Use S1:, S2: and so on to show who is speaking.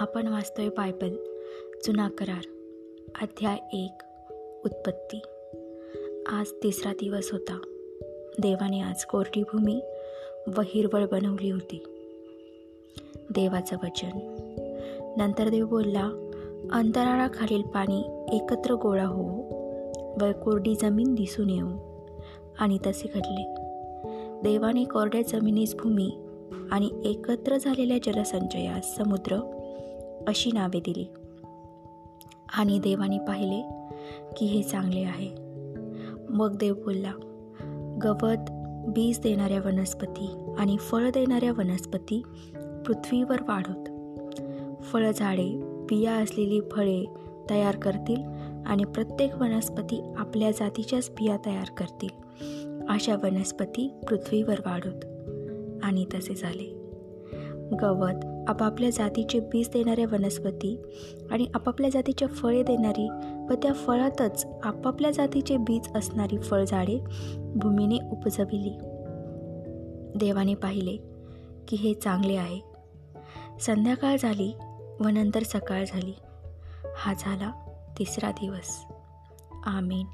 S1: आपण वाचतोय बायबल. जुना करार. अध्याय एक. उत्पत्ती. आज तिसरा दिवस होता. देवाने आज कोरडी भूमी व हिरवळ बनवली होती. देवाचं वचन. नंतर देव बोलला अंतराळाखालील पाणी एकत्र गोळा होऊ व कोरडी जमीन दिसून येऊ. आणि तसे घडले. देवाने कोरड्या जमिनीस भूमी आणि एकत्र झालेल्या जलसंचयास समुद्र अशी नावे दिली. आणि देवाने पाहिले की हे चांगले आहे. मग देव बोलला गवत बीज देणाऱ्या वनस्पती आणि फळ देणाऱ्या वनस्पती पृथ्वीवर वाढवत फळझाडे बिया असलेली फळे तयार करतील आणि प्रत्येक वनस्पती आपल्या जातीच्याच बिया तयार करतील. अशा वनस्पती पृथ्वीवर वाढवत आणि तसे झाले. गवत आपापल्या जातीचे बीज देणाऱ्या वनस्पती आणि आपापल्या जातीच्या फळे देणारी व त्या फळातच आपापल्या जातीचे बीज असणारी फळझाडे भूमीने उपजविली. देवाने पाहिले की हे चांगले आहे. संध्याकाळ झाली व नंतर सकाळ झाली. हा झाला तिसरा दिवस. आमीन.